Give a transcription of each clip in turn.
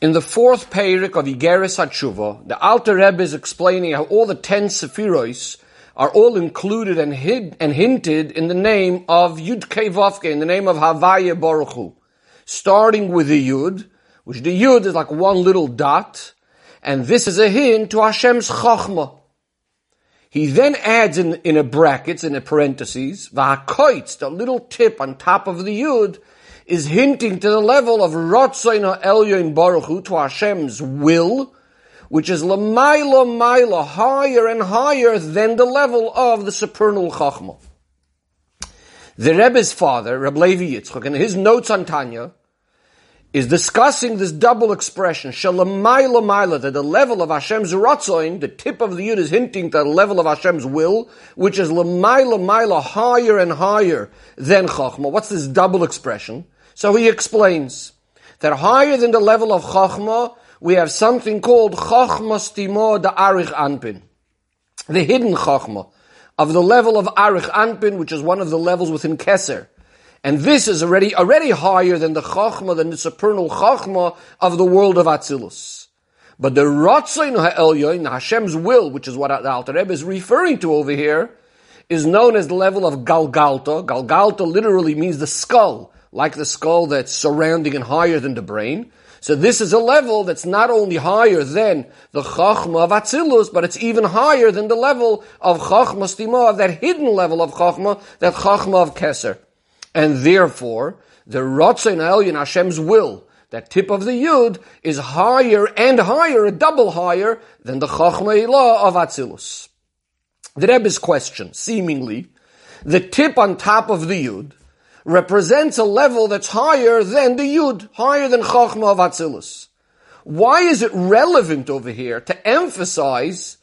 In the fourth Peirik of Igeres HaTshuva, the Alter Rebbe is explaining how all the ten Sephiros are all included and, hid, and hinted in the name of Yud Kei Vav Kei, in the name of Havaya Baruch Hu. Starting with the Yud, which the Yud is like one little dot, and this is a hint to Hashem's Chachma. He then adds in, in a brackets, in a parentheses, V'hakoitz, the little tip on top of the Yud, is hinting to the level of Rotzoin Elyon Baruch Hu, to Hashem's will, which is Lamaila Maila, higher and higher than the level of the supernal Chachma. The Rebbe's father, Reb Levi Yitzchak, in his notes on Tanya, is discussing this double expression, Shalamayla Maila, that the level of Hashem's Ratzoin, the tip of the Yud is hinting to the level of Hashem's will, which is Lamaila Maila, higher and higher than Chachma. What's this double expression? So he explains that higher than the level of Chachma, we have something called Chachma Stimo the Arich Anpin. The hidden Chachma of the level of Arich Anpin, which is one of the levels within Keser. And this is already, already higher than the Chachma, than the supernal Chachma of the world of Atzilus. But the Ratzain Ha'elyoin, Hashem's will, which is what the Alter Rebbe is referring to over here, is known as the level of Galgalta. Galgalta literally means the skull like the skull that's surrounding and higher than the brain. So this is a level that's not only higher than the Chachma of Atzilus, but it's even higher than the level of Chachma Stima, that hidden level of Chachma, that Chachma of Keser. And therefore, the Ratzin Elyon Hashem's will, that tip of the Yud, is higher and higher, a double higher, than the Chachma Ilah of Atzilus. The Rebbe's question, seemingly, the tip on top of the Yud, represents a level that's higher than the Yud, higher than Chachma of Atzilus. Why is it relevant over here to emphasize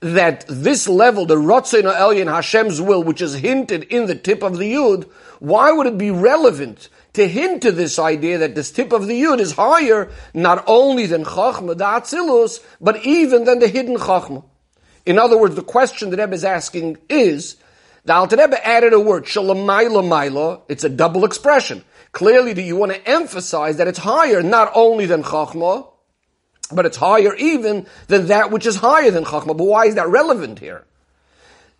that this level, the Ratzin Elyon Hashem's will, which is hinted in the tip of the Yud, why would it be relevant to hint to this idea that this tip of the Yud is higher not only than Chachma, the Atzilus, but even than the hidden Chachma? In other words, the question that Rebbe is asking is, the Alter Rebbe added a word, shalamayla. It's a double expression. Clearly, that you want to emphasize that it's higher not only than chachma, but it's higher even than that which is higher than chachma. But why is that relevant here?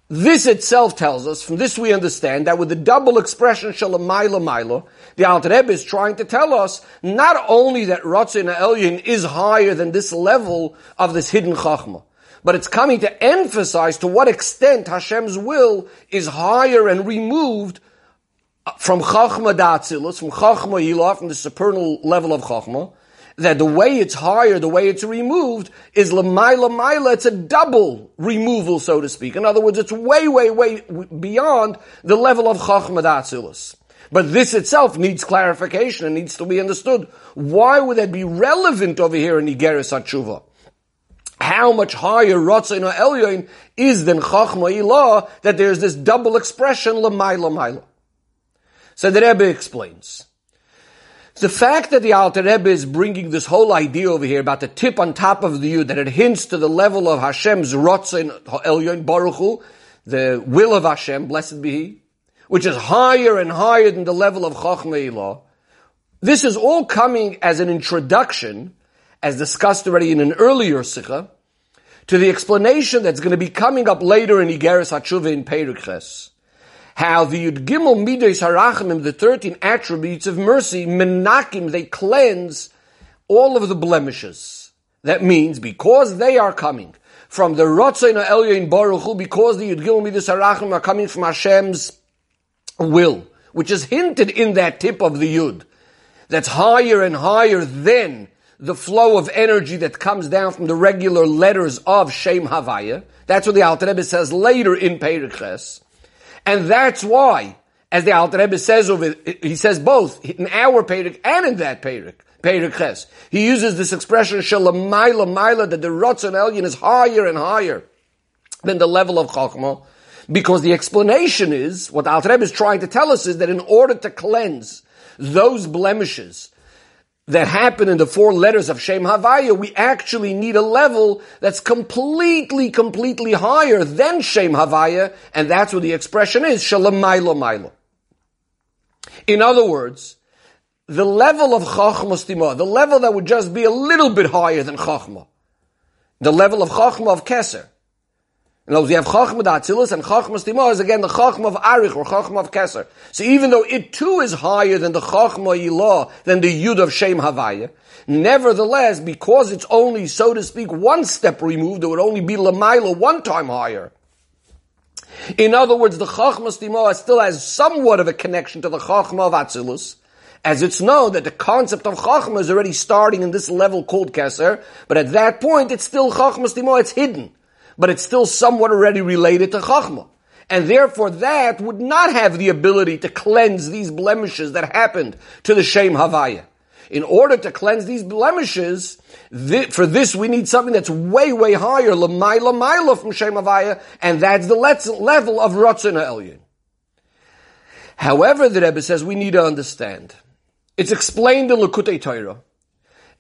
This itself tells us, from this we understand, that with the double expression shalamayla maila, the Alter Rebbe is trying to tell us not only that Ratzin Elyon is higher than this level of this hidden chachma, but it's coming to emphasize to what extent Hashem's will is higher and removed uh, from Chachma Datzilus, from Chachma Yilah, from the supernal level of Chachma, that the way it's higher, the way it's removed, is Lamaila Maila, it's a double removal, so to speak. In other words, it's way, way, way beyond the level of Chachma Datzilus. But this itself needs clarification and needs to be understood. Why would that be relevant over here in Igeris HaTshuva? How much higher Ratzin or Elyon is than Chachma Ilah that there's this double expression Lamai Lamaila. So the Rebbe explains. The fact that the Alter Rebbe is bringing this whole idea over here about the tip on top of the Yud, that it hints to the level of Hashem's Ratzin Elyon Baruch Hu, the will of Hashem, blessed be He, which is higher and higher than the level of Chachma Ilah. This is all coming as an introduction as discussed already in an earlier sikha, to the explanation that's going to be coming up later in Igeris HaTshuva in Perikhes. How the Yud Gimel Midos Harachimim, the 13 attributes of mercy, menakim, they cleanse all of the blemishes. That means because they are coming from the Rotzain Elyon Baruch Hu, because the Yud Gimel Midos Harachim are coming from Hashem's will, which is hinted in that tip of the Yud, that's higher and higher than the flow of energy that comes down from the regular letters of Shem Havaya. That's what the Alter Rebbe says later in Periches. And that's why, as the Alter Rebbe says over, he says both, in our Perik and in that Perik, Periches. He uses this expression, Shalamayla Maila, that the Ratzon Elyon is higher and higher than the level of Chachma. Because the explanation is, what Alter Rebbe is trying to tell us is that in order to cleanse those blemishes that happen in the four letters of Shem Havaya, we actually need a level that's completely, completely higher than Shem Havaya, and that's what the expression is, Shalom Mailo Mailo. In other words, the level of Chachma Stima, the level that would just be a little bit higher than Chachma. The level of Chachma of Keser. In other words, you have Chachma Datzilus and Chachma Stima is again the Chachma of Arich or Chachma of Keser. So even though it too is higher than the Chachma Yilah, than the Yud of Shem Havaya, nevertheless, because it's only, so to speak, one step removed, it would only be Lamaila one time higher. In other words, the Chachma Stima still has somewhat of a connection to the Chachma of Atzilus, as it's known that the concept of Chachma is already starting in this level called Keser, but at that point it's still Chachma Stima, it's hidden but it's still somewhat already related to Chachma. And therefore that would not have the ability to cleanse these blemishes that happened to the Shem Havaya. In order to cleanse these blemishes, th- for this we need something that's way, way higher, lamaila maila from Shem Havaya, and that's the le- level of Ratzon Elyon. However, the Rebbe says we need to understand. It's explained in Lakutei Torah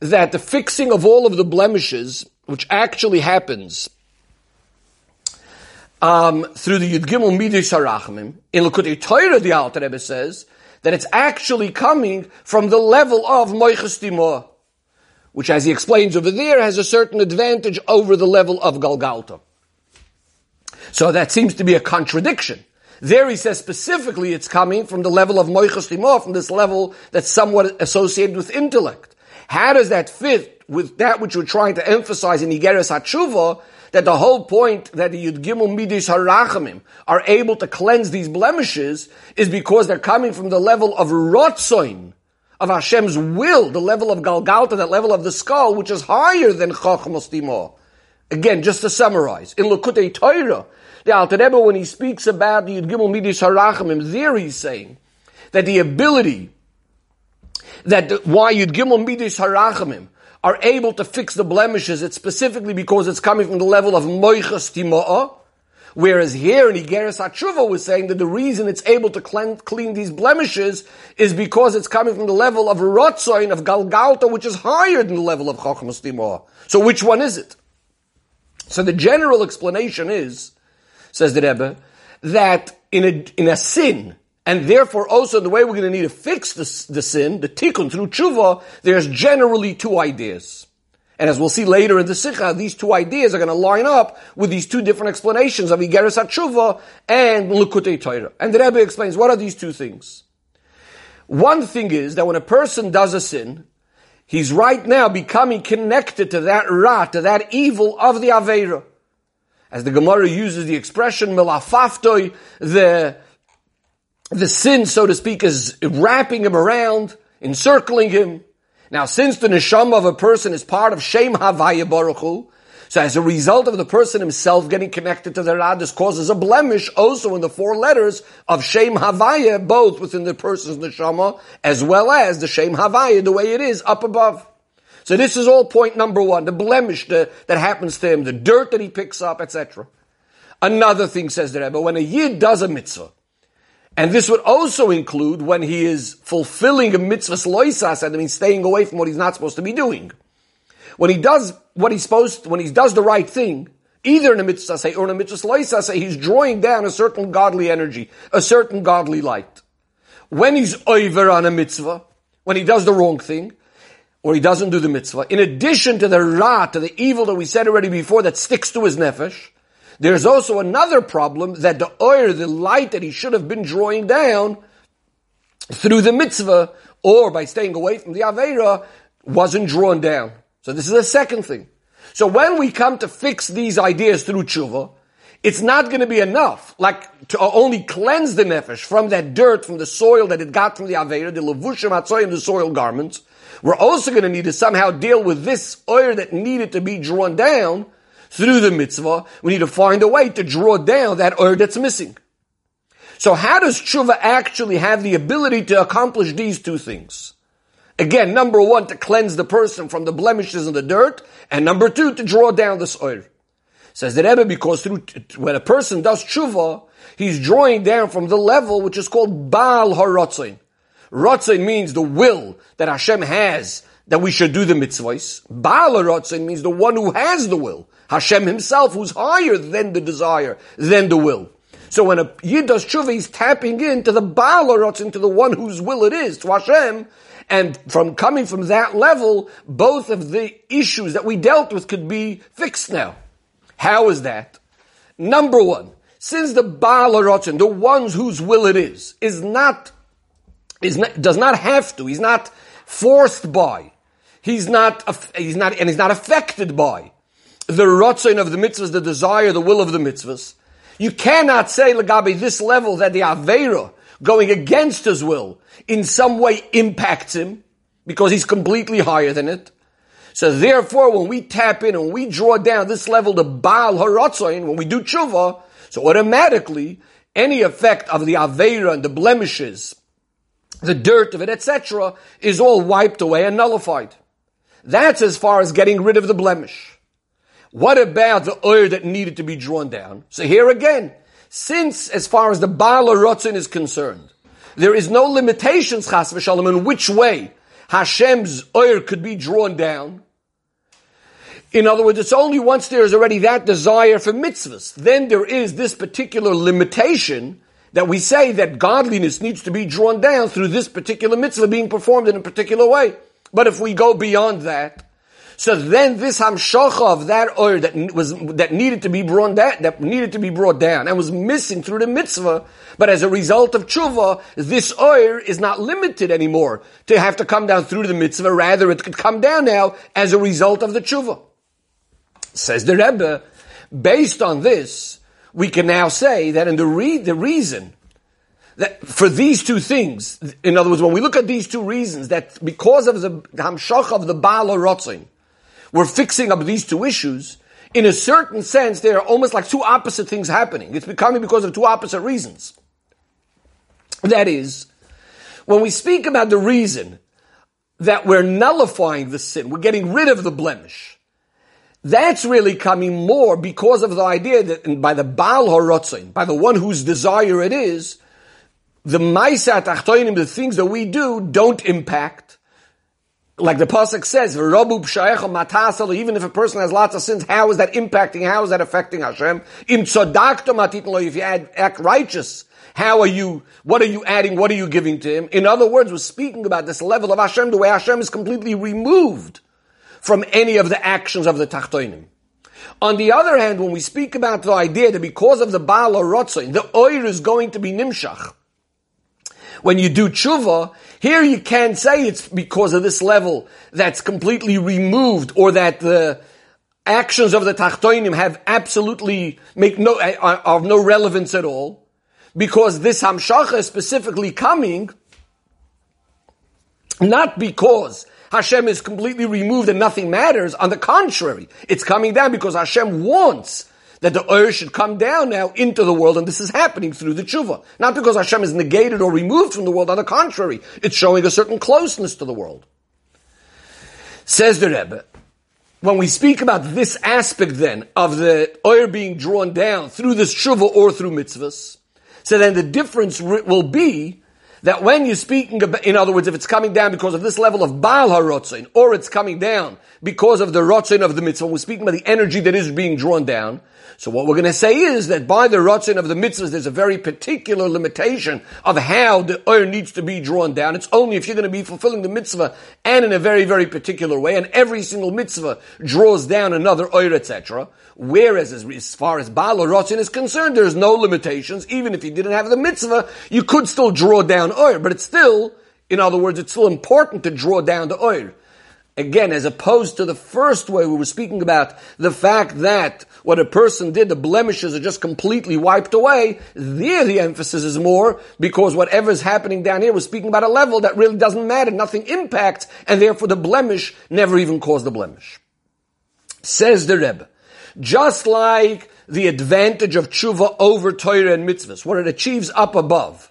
that the fixing of all of the blemishes, which actually happens um, through the Yud Gimel Midish Harachmim. In Lakutei Torah, the Alter Rebbe says that it's actually coming from the level of Moiches Timor, which, as he explains over there, has a certain advantage over the level of Galgalta. So that seems to be a contradiction. There he says specifically it's coming from the level of Moiches Timor, from this level that's somewhat associated with intellect. How does that fit with that which we're trying to emphasize in Igeres HaTshuva, that the whole point that the Yud Gimel Midis Harachamim are able to cleanse these blemishes is because they're coming from the level of Rotzoin, of Hashem's will, the level of Galgalta, that level of the skull, which is higher than Chachmos Timor. Again, just to summarize, in Lakutei Torah, the Alter Rebbe, when he speaks about the Yud Gimel Midis Harachamim, there he's saying that the ability that why Yud Gimel Midis Harachamim are able to fix the blemishes, it's specifically because it's coming from the level of moichas timoah, whereas here in Igeres HaTshuva was saying that the reason it's able to clean, clean these blemishes is because it's coming from the level of rotzoin, of galgalta, which is higher than the level of chachmas timoah. So which one is it? So the general explanation is, says the Rebbe, that in a, in a sin, and therefore, also the way we're going to need to fix the, the sin, the tikkun through tshuva, there's generally two ideas. And as we'll see later in the sikha, these two ideas are going to line up with these two different explanations of Igeres HaTshuva and Lukutei Torah. And the Rebbe explains, what are these two things? One thing is that when a person does a sin, he's right now becoming connected to that rat, to that evil of the Aveira. As the Gemara uses the expression, milafaftoi, the the sin, so to speak, is wrapping him around, encircling him. Now, since the neshama of a person is part of Shem Havaya Baruch Hu, so as a result of the person himself getting connected to the Radis causes a blemish also in the four letters of Shem Havaya, both within the person's neshama, as well as the Shem Havaya, the way it is up above. So this is all point number one, the blemish the, that happens to him, the dirt that he picks up, etc. Another thing, says the Rebbe, when a Yid does a mitzvah, and this would also include when he is fulfilling a mitzvah loisas, and I mean staying away from what he's not supposed to be doing. When he does what he's supposed, to, when he does the right thing, either in a mitzvah say or in a mitzvah loisas, he's drawing down a certain godly energy, a certain godly light. When he's over on a mitzvah, when he does the wrong thing, or he doesn't do the mitzvah, in addition to the ra, to the evil that we said already before that sticks to his nefesh, there's also another problem that the oil, the light that he should have been drawing down through the mitzvah or by staying away from the Aveira wasn't drawn down. So this is the second thing. So when we come to fix these ideas through tshuva, it's not going to be enough, like to only cleanse the nefesh from that dirt, from the soil that it got from the Aveira, the levushim atzoyim, the soil garments. We're also going to need to somehow deal with this oil that needed to be drawn down through the mitzvah, we need to find a way to draw down that oil that's missing. So how does tshuva actually have the ability to accomplish these two things? Again, number one, to cleanse the person from the blemishes and the dirt, and number two, to draw down this oil. Says the Rebbe, because through, when a person does tshuva, he's drawing down from the level which is called Baal HaRotzain. Rotzain means the will that Hashem has that we should do the mitzvahs. Baal HaRotzain means the one who has the will. Hashem himself, who's higher than the desire, than the will. So when a Yid does tshuva, he's tapping into the Baal into the one whose will it is, to Hashem, And from coming from that level, both of the issues that we dealt with could be fixed now. How is that? Number one, since the Baal Harotzin, the ones whose will it is, is not, is not, does not have to, he's not forced by, he's not, he's not, and he's not affected by the Rotzin of the mitzvahs, the desire, the will of the mitzvahs. You cannot say, Lagabi, this level that the Avera, going against his will, in some way impacts him, because he's completely higher than it. So therefore, when we tap in and we draw down this level to Baal Haratzain, when we do tshuva, so automatically, any effect of the Aveira and the blemishes, the dirt of it, etc., is all wiped away and nullified. That's as far as getting rid of the blemish. What about the oil that needed to be drawn down? So here again, since as far as the Baal Harotzin is concerned, there is no limitations, chas v'shalom, in which way Hashem's oil could be drawn down, in other words, it's only once there is already that desire for mitzvahs, then there is this particular limitation that we say that godliness needs to be drawn down through this particular mitzvah being performed in a particular way. But if we go beyond that, so then this hamshocha of that oil that was that needed to be brought down, that needed to be brought down and was missing through the mitzvah, but as a result of tshuva, this oil is not limited anymore to have to come down through the mitzvah. Rather, it could come down now as a result of the tshuva. Says the Rebbe, based on this, we can now say that in the re- the reason that for these two things, in other words, when we look at these two reasons, that because of the hamshach of the Baal Rotzin, we're fixing up these two issues, in a certain sense, they are almost like two opposite things happening. It's becoming because of two opposite reasons. That is, when we speak about the reason that we're nullifying the sin, we're getting rid of the blemish, that's really coming more because of the idea that by the Baal Horotzin, by the one whose desire it is, the Maisa Tachtoinim, the things that we do, don't impact. Like the Pasuk says, even if a person has lots of sins, how is that impacting? How is that affecting Hashem? If you add, act righteous, how are you, what are you adding, what are you giving to him? In other words, we're speaking about this level of Hashem, the way Hashem is completely removed from any of the actions of the Tachtoinim. On the other hand, when we speak about the idea that because of the Baal Rotzoin, the oil is going to be Nimshach, when you do tshuva, here you can't say it's because of this level that's completely removed or that the actions of the Tachtoinim have absolutely make no, eh, are of no relevance at all. Because this Hamshacha is specifically coming not because Hashem is completely removed and nothing matters. On the contrary, it's coming down because Hashem wants that the earth should come down now into the world, and this is happening through the tshuva. Not because Hashem is negated or removed from the world, on the contrary, it's showing a certain closeness to the world. Says the Rebbe, when we speak about this aspect then of the oil being drawn down through this tshuva or through mitzvahs, so then the difference will be that when you're speaking about, in other words, if it's coming down because of this level of Baal HaRotzin, or it's coming down because of the Rotzin of the mitzvah, we're speaking about the energy that is being drawn down, so what we're going to say is that by the rotzin of the mitzvahs, there's a very particular limitation of how the oil needs to be drawn down. It's only if you're going to be fulfilling the mitzvah and in a very, very particular way, and every single mitzvah draws down another oil, etc. Whereas as, as, far as Baal Rotzin is concerned, there's no limitations. Even if you didn't have the mitzvah, you could still draw down oil, but it's still, in other words, it's still important to draw down the oil. Again, as opposed to the first way we were speaking about the fact that what a person did, the blemishes are just completely wiped away. There the emphasis is more because whatever is happening down here, we're speaking about a level that really doesn't matter, nothing impacts, and therefore the blemish never even caused the blemish. Says the Rebbe, just like the advantage of tshuva over Torah and mitzvahs, what it achieves up above,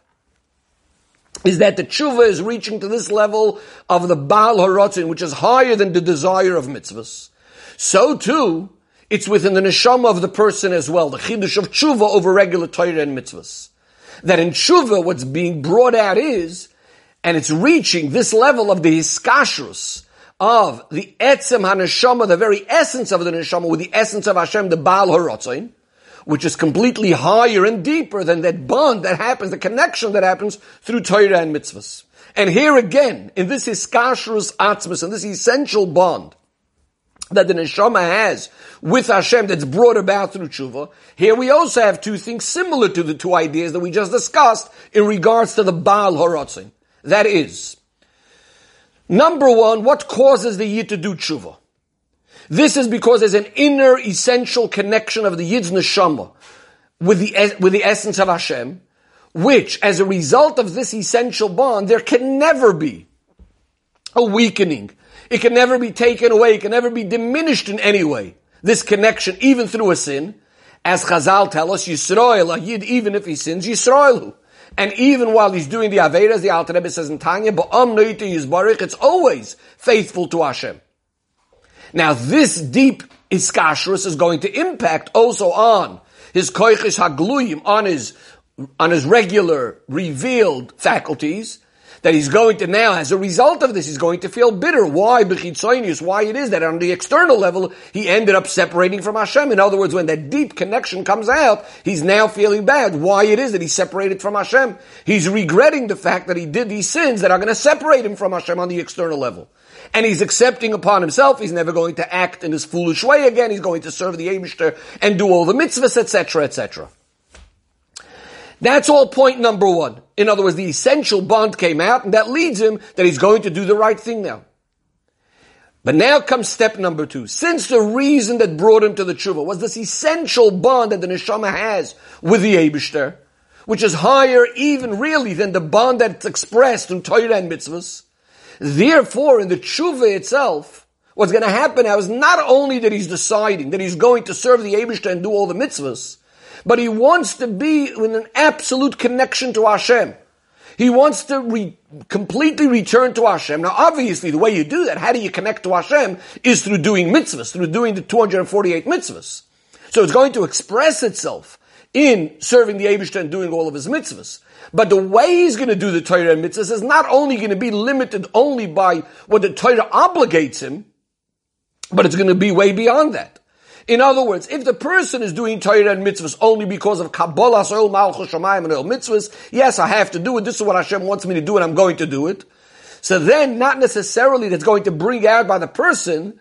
is that the tshuva is reaching to this level of the Baal Haratzin, which is higher than the desire of mitzvahs. So too, it's within the neshama of the person as well, the chidush of tshuva over regular Torah and mitzvahs. That in tshuva, what's being brought out is, and it's reaching this level of the hiskashrus, of the etzem haneshama, the very essence of the neshama, with the essence of Hashem, the Baal Haratzin, which is completely higher and deeper than that bond that happens, the connection that happens through Torah and mitzvahs. And here again, in this iskashrus atzmus, in this essential bond that the neshama has with Hashem that's brought about through tshuva, here we also have two things similar to the two ideas that we just discussed in regards to the Baal Horotzin. That is, number one, what causes the Yid to do tshuva? This is because there's an inner essential connection of the Yid's neshama with the, with the essence of Hashem, which, as a result of this essential bond, there can never be a weakening. It can never be taken away. It can never be diminished in any way. This connection, even through a sin, as Chazal tell us, Yisrael, a Yid, even if he sins, Yisraelu. And even while he's doing the Averas, the Alter Rebbe says in Tanya, it's always faithful to Hashem. Now this deep iskashrus is going to impact also on his koichish hagluyim, on his on his regular revealed faculties, that he's going to now, as a result of this, he's going to feel bitter. Why? Why it is that on the external level, he ended up separating from Hashem. In other words, when that deep connection comes out, he's now feeling bad. Why it is that he separated from Hashem. He's regretting the fact that he did these sins that are going to separate him from Hashem on the external level. And he's accepting upon himself, he's never going to act in his foolish way again, he's going to serve the Abishter and do all the mitzvahs, etc., etc. That's all point number one. In other words, the essential bond came out, and that leads him that he's going to do the right thing now. But now comes step number two. Since the reason that brought him to the tshuva was this essential bond that the neshama has with the Abishter, which is higher even really than the bond that's expressed in Torah and mitzvahs. Therefore, in the tshuva itself, what's going to happen now is not only that he's deciding that he's going to serve the Abishter and do all the mitzvahs, but he wants to be in an absolute connection to Hashem. He wants to re- completely return to Hashem. Now, obviously, the way you do that, how do you connect to Hashem, is through doing mitzvahs, through doing the 248 mitzvahs. So it's going to express itself in serving the Abishta and doing all of his mitzvahs. But the way he's going to do the Torah and mitzvahs is not only going to be limited only by what the Torah obligates him, but it's going to be way beyond that. In other words, if the person is doing Torah and mitzvahs only because of Kabbalah, Soil, Malchus, Shemayim, and Oil mitzvahs, yes, I have to do it. This is what Hashem wants me to do, and I'm going to do it. So then, not necessarily that's going to bring out by the person,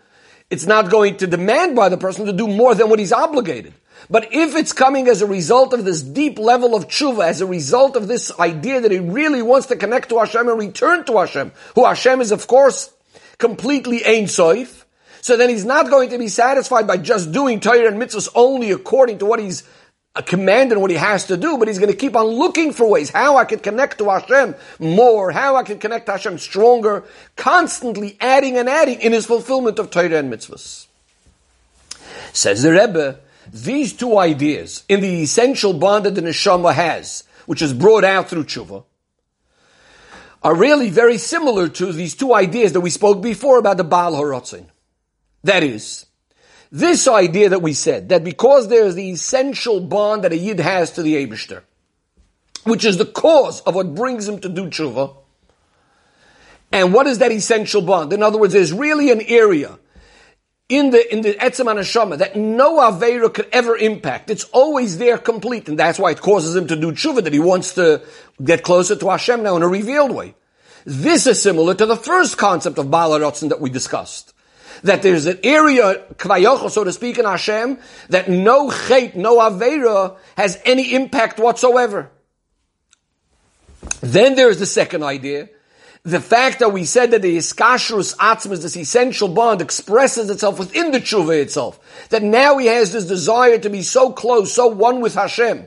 it's not going to demand by the person to do more than what he's obligated. But if it's coming as a result of this deep level of tshuva, as a result of this idea that he really wants to connect to Hashem and return to Hashem, who Hashem is of course completely Ein Soif, so then he's not going to be satisfied by just doing Torah and mitzvahs only according to what he's uh, commanded and what he has to do, but he's going to keep on looking for ways how I can connect to Hashem more, how I can connect to Hashem stronger, constantly adding and adding in his fulfillment of Torah and mitzvahs. Says the Rebbe, these two ideas in the essential bond that the neshama has, which is brought out through tshuva, are really very similar to these two ideas that we spoke before about the Baal Horotzin. That is, this idea that we said, that because there is the essential bond that a Yid has to the Abishter, which is the cause of what brings him to do tshuva, and what is that essential bond? In other words, there's really an area in the in the etzem anashama that no avera could ever impact. It's always there, complete, and that's why it causes him to do tshuva. That he wants to get closer to Hashem now in a revealed way. This is similar to the first concept of Baal that we discussed that there's an area, kvayocho, so to speak, in Hashem, that no chait, no avera has any impact whatsoever. Then there's the second idea, the fact that we said that the iskashrus atzmas, this essential bond, expresses itself within the tshuva itself. That now he has this desire to be so close, so one with Hashem.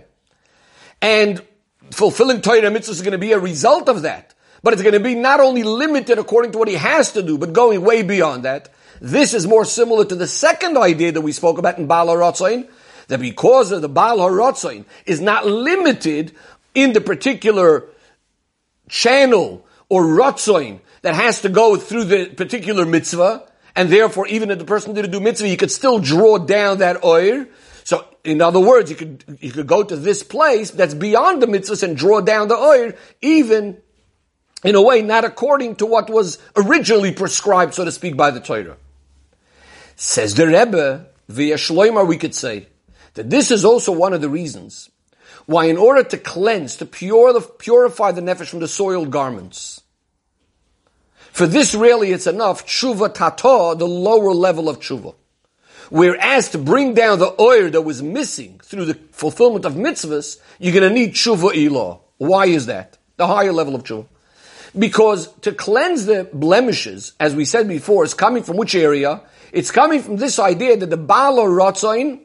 And fulfilling Torah mitzvahs is going to be a result of that. But it's going to be not only limited according to what he has to do, but going way beyond that. This is more similar to the second idea that we spoke about in Baal HaRatzain, that because of the Baal HaRatzain is not limited in the particular channel or Ratzain that has to go through the particular mitzvah, and therefore even if the person didn't do mitzvah, you could still draw down that oil. So, in other words, you could, you could go to this place that's beyond the mitzvahs and draw down the oil, even in a way not according to what was originally prescribed, so to speak, by the Torah. Says the Rebbe, via Shloimar, we could say that this is also one of the reasons why, in order to cleanse, to pure purify the nefesh from the soiled garments, For this really it's enough, tshuva tata, the lower level of tshuva. Whereas to bring down the oil that was missing through the fulfillment of mitzvahs, you're going to need tshuva ilah. Why is that? The higher level of tshuva. Because to cleanse the blemishes, as we said before, is coming from which area? It's coming from this idea that the Baal Rotzain,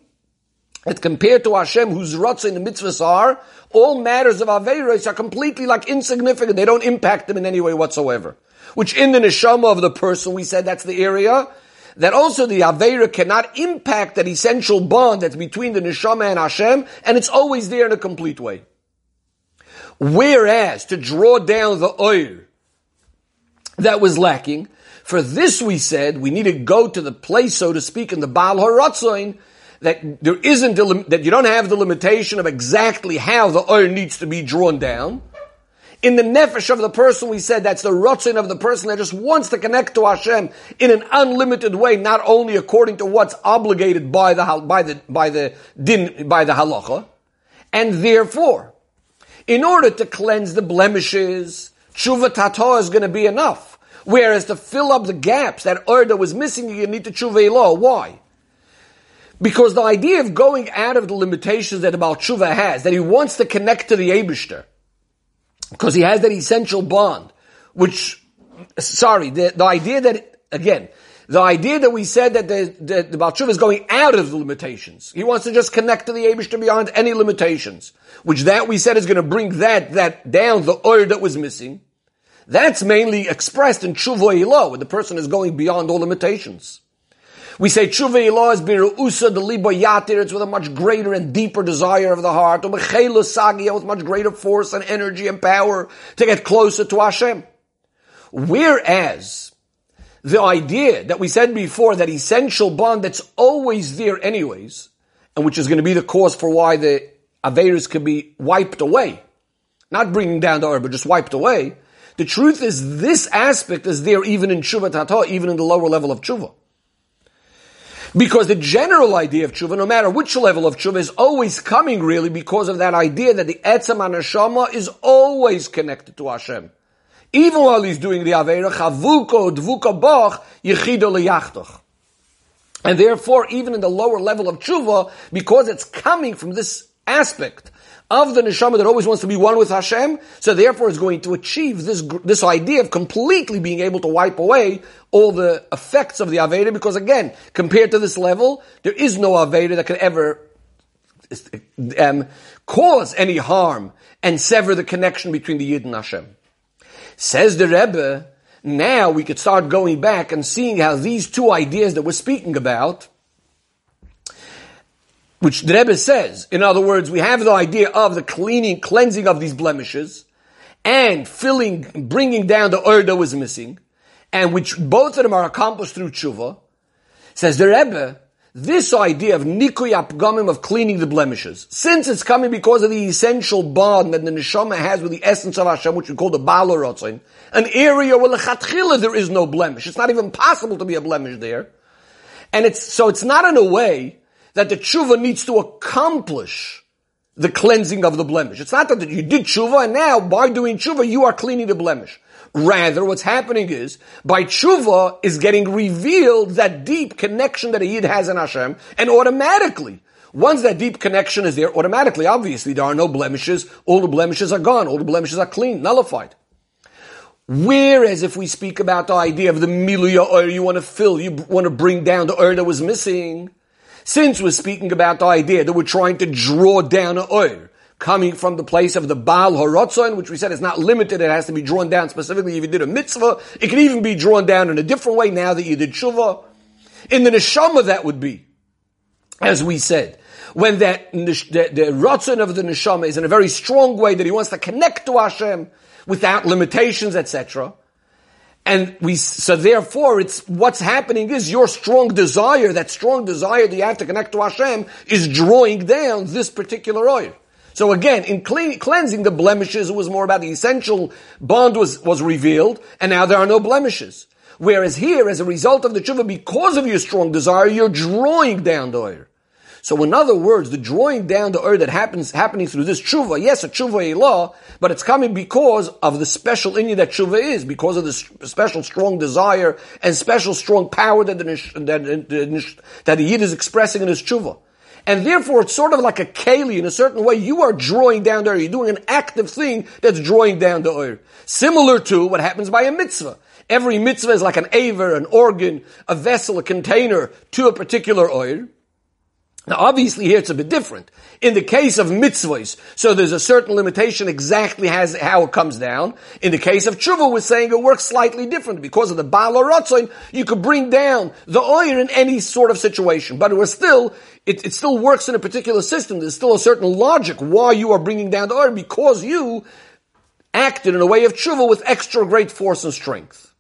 that compared to Hashem, whose Rotzain the mitzvahs are, all matters of Averis are completely like insignificant. They don't impact them in any way whatsoever. Which in the neshama of the person, we said that's the area that also the Aveira cannot impact that essential bond that's between the Neshama and Hashem, and it's always there in a complete way. Whereas to draw down the oil that was lacking, for this we said we need to go to the place, so to speak, in the Baal Haratzoin, that there isn't, that you don't have the limitation of exactly how the oil needs to be drawn down, in the nefesh of the person, we said that's the rotzin of the person that just wants to connect to Hashem in an unlimited way, not only according to what's obligated by the by the by the din by the halacha, and therefore, in order to cleanse the blemishes, tshuva tata is going to be enough. Whereas to fill up the gaps that order was missing, you need to tshuva law. Why? Because the idea of going out of the limitations that the about tshuva has, that he wants to connect to the Abishter, because he has that essential bond, which, sorry, the, the idea that, again, the idea that we said that the, the, the Baal is going out of the limitations. He wants to just connect to the Abish beyond any limitations. Which that we said is going to bring that, that down, the oil that was missing. That's mainly expressed in Tshuva Ilah, when the person is going beyond all limitations. We say tshuva ilah is birusa the libo yatir. It's with a much greater and deeper desire of the heart. sagia with much greater force and energy and power to get closer to Hashem. Whereas the idea that we said before, that essential bond that's always there anyways, and which is going to be the cause for why the Averis can be wiped away, not bringing down the earth, but just wiped away. The truth is this aspect is there even in Tshuva Tata, even in the lower level of Tshuva. Because the general idea of tshuva, no matter which level of tshuva, is always coming really because of that idea that the etzem anashama is always connected to Hashem. Even while he's doing the Aveira, chavuko, dvuka boch, yechido liyachtoch. And therefore, even in the lower level of tshuva, because it's coming from this aspect of the neshama that always wants to be one with Hashem, so therefore is going to achieve this, this idea of completely being able to wipe away all the effects of the Aveira, because again, compared to this level, there is no Aveira that could ever um, cause any harm and sever the connection between the Yid and Hashem. Says the Rebbe, now we could start going back and seeing how these two ideas that we're speaking about which the Rebbe says. In other words, we have the idea of the cleaning, cleansing of these blemishes, and filling, bringing down the oil that was missing, and which both of them are accomplished through tshuva. Says the Rebbe, this idea of nikuy apgamim, of cleaning the blemishes, since it's coming because of the essential bond that the neshama has with the essence of Hashem, which we call the balorotzin, an area where lechatchila there is no blemish. It's not even possible to be a blemish there. And it's, so it's not in a way that the tshuva needs to accomplish the cleansing of the blemish. It's not that you did tshuva and now by doing tshuva you are cleaning the blemish. Rather, what's happening is, by tshuva is getting revealed that deep connection that a yid has in Hashem, and automatically, once that deep connection is there, automatically, obviously, there are no blemishes, all the blemishes are gone, all the blemishes are clean, nullified. Whereas if we speak about the idea of the miluya or you want to fill, you want to bring down the oil that was missing, since we're speaking about the idea that we're trying to draw down an oil, coming from the place of the Baal Horotzon, which we said is not limited, it has to be drawn down specifically if you did a mitzvah. It can even be drawn down in a different way now that you did shuvah. In the neshama that would be, as we said, when that the, the Rotzon of the neshama is in a very strong way that he wants to connect to Hashem without limitations, etc. And we, so therefore it's, what's happening is your strong desire, that strong desire that you have to connect to Hashem is drawing down this particular oil. So again, in clean, cleansing the blemishes, it was more about the essential bond was, was revealed, and now there are no blemishes. Whereas here, as a result of the tshuva, because of your strong desire, you're drawing down the oil. So in other words, the drawing down the earth that happens happening through this tshuva, yes, a tshuva law, but it's coming because of the special inyan that tshuva is, because of the special strong desire and special strong power that the, that, that the yid is expressing in his tshuva. And therefore, it's sort of like a keli in a certain way. You are drawing down the oil. You're doing an active thing that's drawing down the oil. Similar to what happens by a mitzvah. Every mitzvah is like an aver, an organ, a vessel, a container to a particular oil. Now obviously here it's a bit different. In the case of mitzvahs, so there's a certain limitation exactly has how it comes down. In the case of tshuva, we're saying it works slightly different. Because of the baal or you could bring down the oil in any sort of situation. But it was still, it, it still works in a particular system. There's still a certain logic why you are bringing down the oil because you acted in a way of tshuva with extra great force and strength.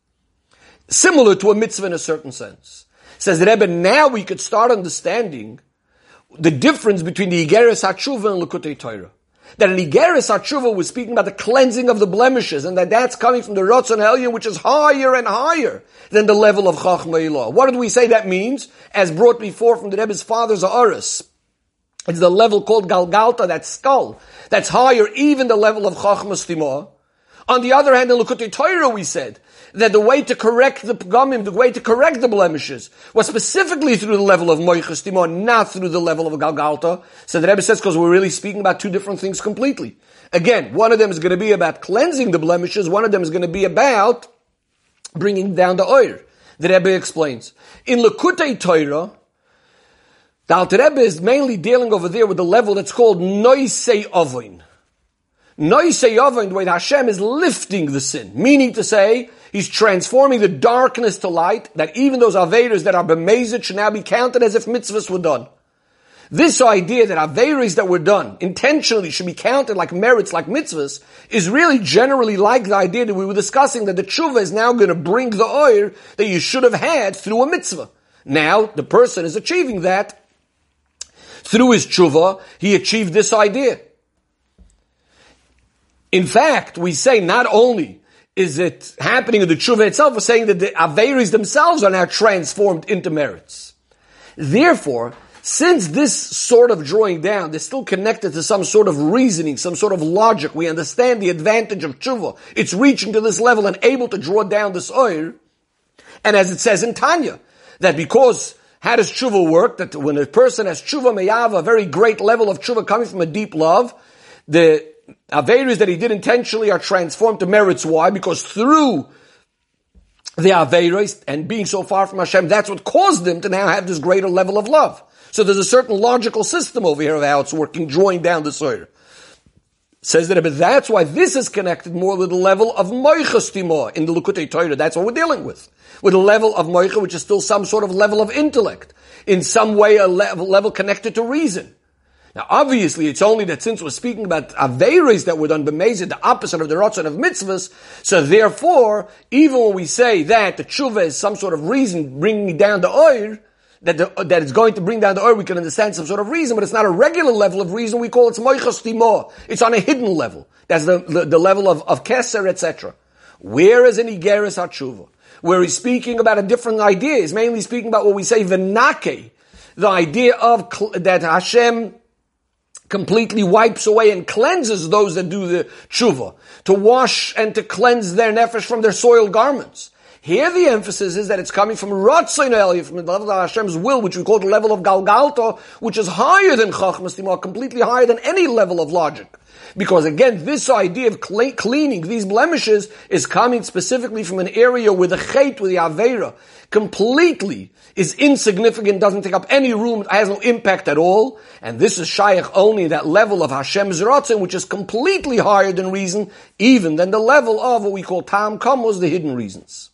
Similar to a mitzvah in a certain sense. Says the Rebbe, now we could start understanding the difference between the Igeris HaTshuva and Likutei Torah. That an Igeris HaTshuva was speaking about the cleansing of the blemishes, and that that's coming from the Ratzon Elyon, which is higher and higher than the level of Chachma Ilah. What did we say that means? As brought before from the Rebbe's father's Aris. It's the level called Galgalta, that skull. That's higher, even the level of Chachma Stimah. On the other hand, in Likutei Torah we said that the way to correct the pgamim, the way to correct the blemishes, was specifically through the level of moichas timon, not through the level of galgalta. So the Rebbe says, because we're really speaking about two different things completely. Again, one of them is going to be about cleansing the blemishes, one of them is going to be about bringing down the oil. The Rebbe explains. In Likutei Torah, the Alter Rebbe is mainly dealing over there with the level that's called noisei ovoin. Noisei ovoin, the way Hashem is lifting the sin, meaning to say, He's transforming the darkness to light, that even those Averas that are b'mezid should now be counted as if mitzvahs were done. This idea that Averas that were done intentionally should be counted like merits, like mitzvahs, is really generally like the idea that we were discussing that the tshuva is now going to bring the oil that you should have had through a mitzvah. Now, the person is achieving that through his tshuva, he achieved this idea. In fact, we say not only is it happening in the tshuva itself, we're saying that the Averis themselves are now transformed into merits. Therefore, since this sort of drawing down is still connected to some sort of reasoning, some sort of logic, we understand the advantage of tshuva. It's reaching to this level and able to draw down this oil. And as it says in Tanya, that because how does tshuva work? That when a person has tshuva meyav, a very great level of tshuva coming from a deep love, the Averis that he did intentionally are transformed to merits. Why? Because through the Averis and being so far from Hashem, that's what caused them to now have this greater level of love. So there's a certain logical system over here of how it's working, drawing down the soil. Says that, but that's why this is connected more with the level of moichas in the Likutei Torah. That's what we're dealing with. With a level of moicha, which is still some sort of level of intellect. In some way, a level, level connected to reason. Now, obviously, it's only that since we're speaking about Averis that were done b'mezid, the opposite of the Ratzon of mitzvahs, so therefore, even when we say that the tshuva is some sort of reason bringing down the oil, that, the, that it's going to bring down the oil, we can understand some sort of reason, but it's not a regular level of reason, we call it moichas timor. It's on a hidden level. That's the, the, the level of, of keser, etc. Where is in Igeris HaTshuva? Where he's speaking about a different idea, he's mainly speaking about what we say v'nake, the idea of that Hashem completely wipes away and cleanses those that do the tshuva, to wash and to cleanse their nefesh from their soiled garments. Here the emphasis is that it's coming from Ratzon Eliyah, from the level of Hashem's will, which we call the level of Galgalta, which is higher than Chachmas completely higher than any level of logic. Because again, this idea of cleaning these blemishes is coming specifically from an area where the chait, with the avera, completely is insignificant, doesn't take up any room, has no impact at all. And this is shaykh only that level of Hashem's Ratzin, which is completely higher than reason, even than the level of what we call Tam Kamos, the hidden reasons.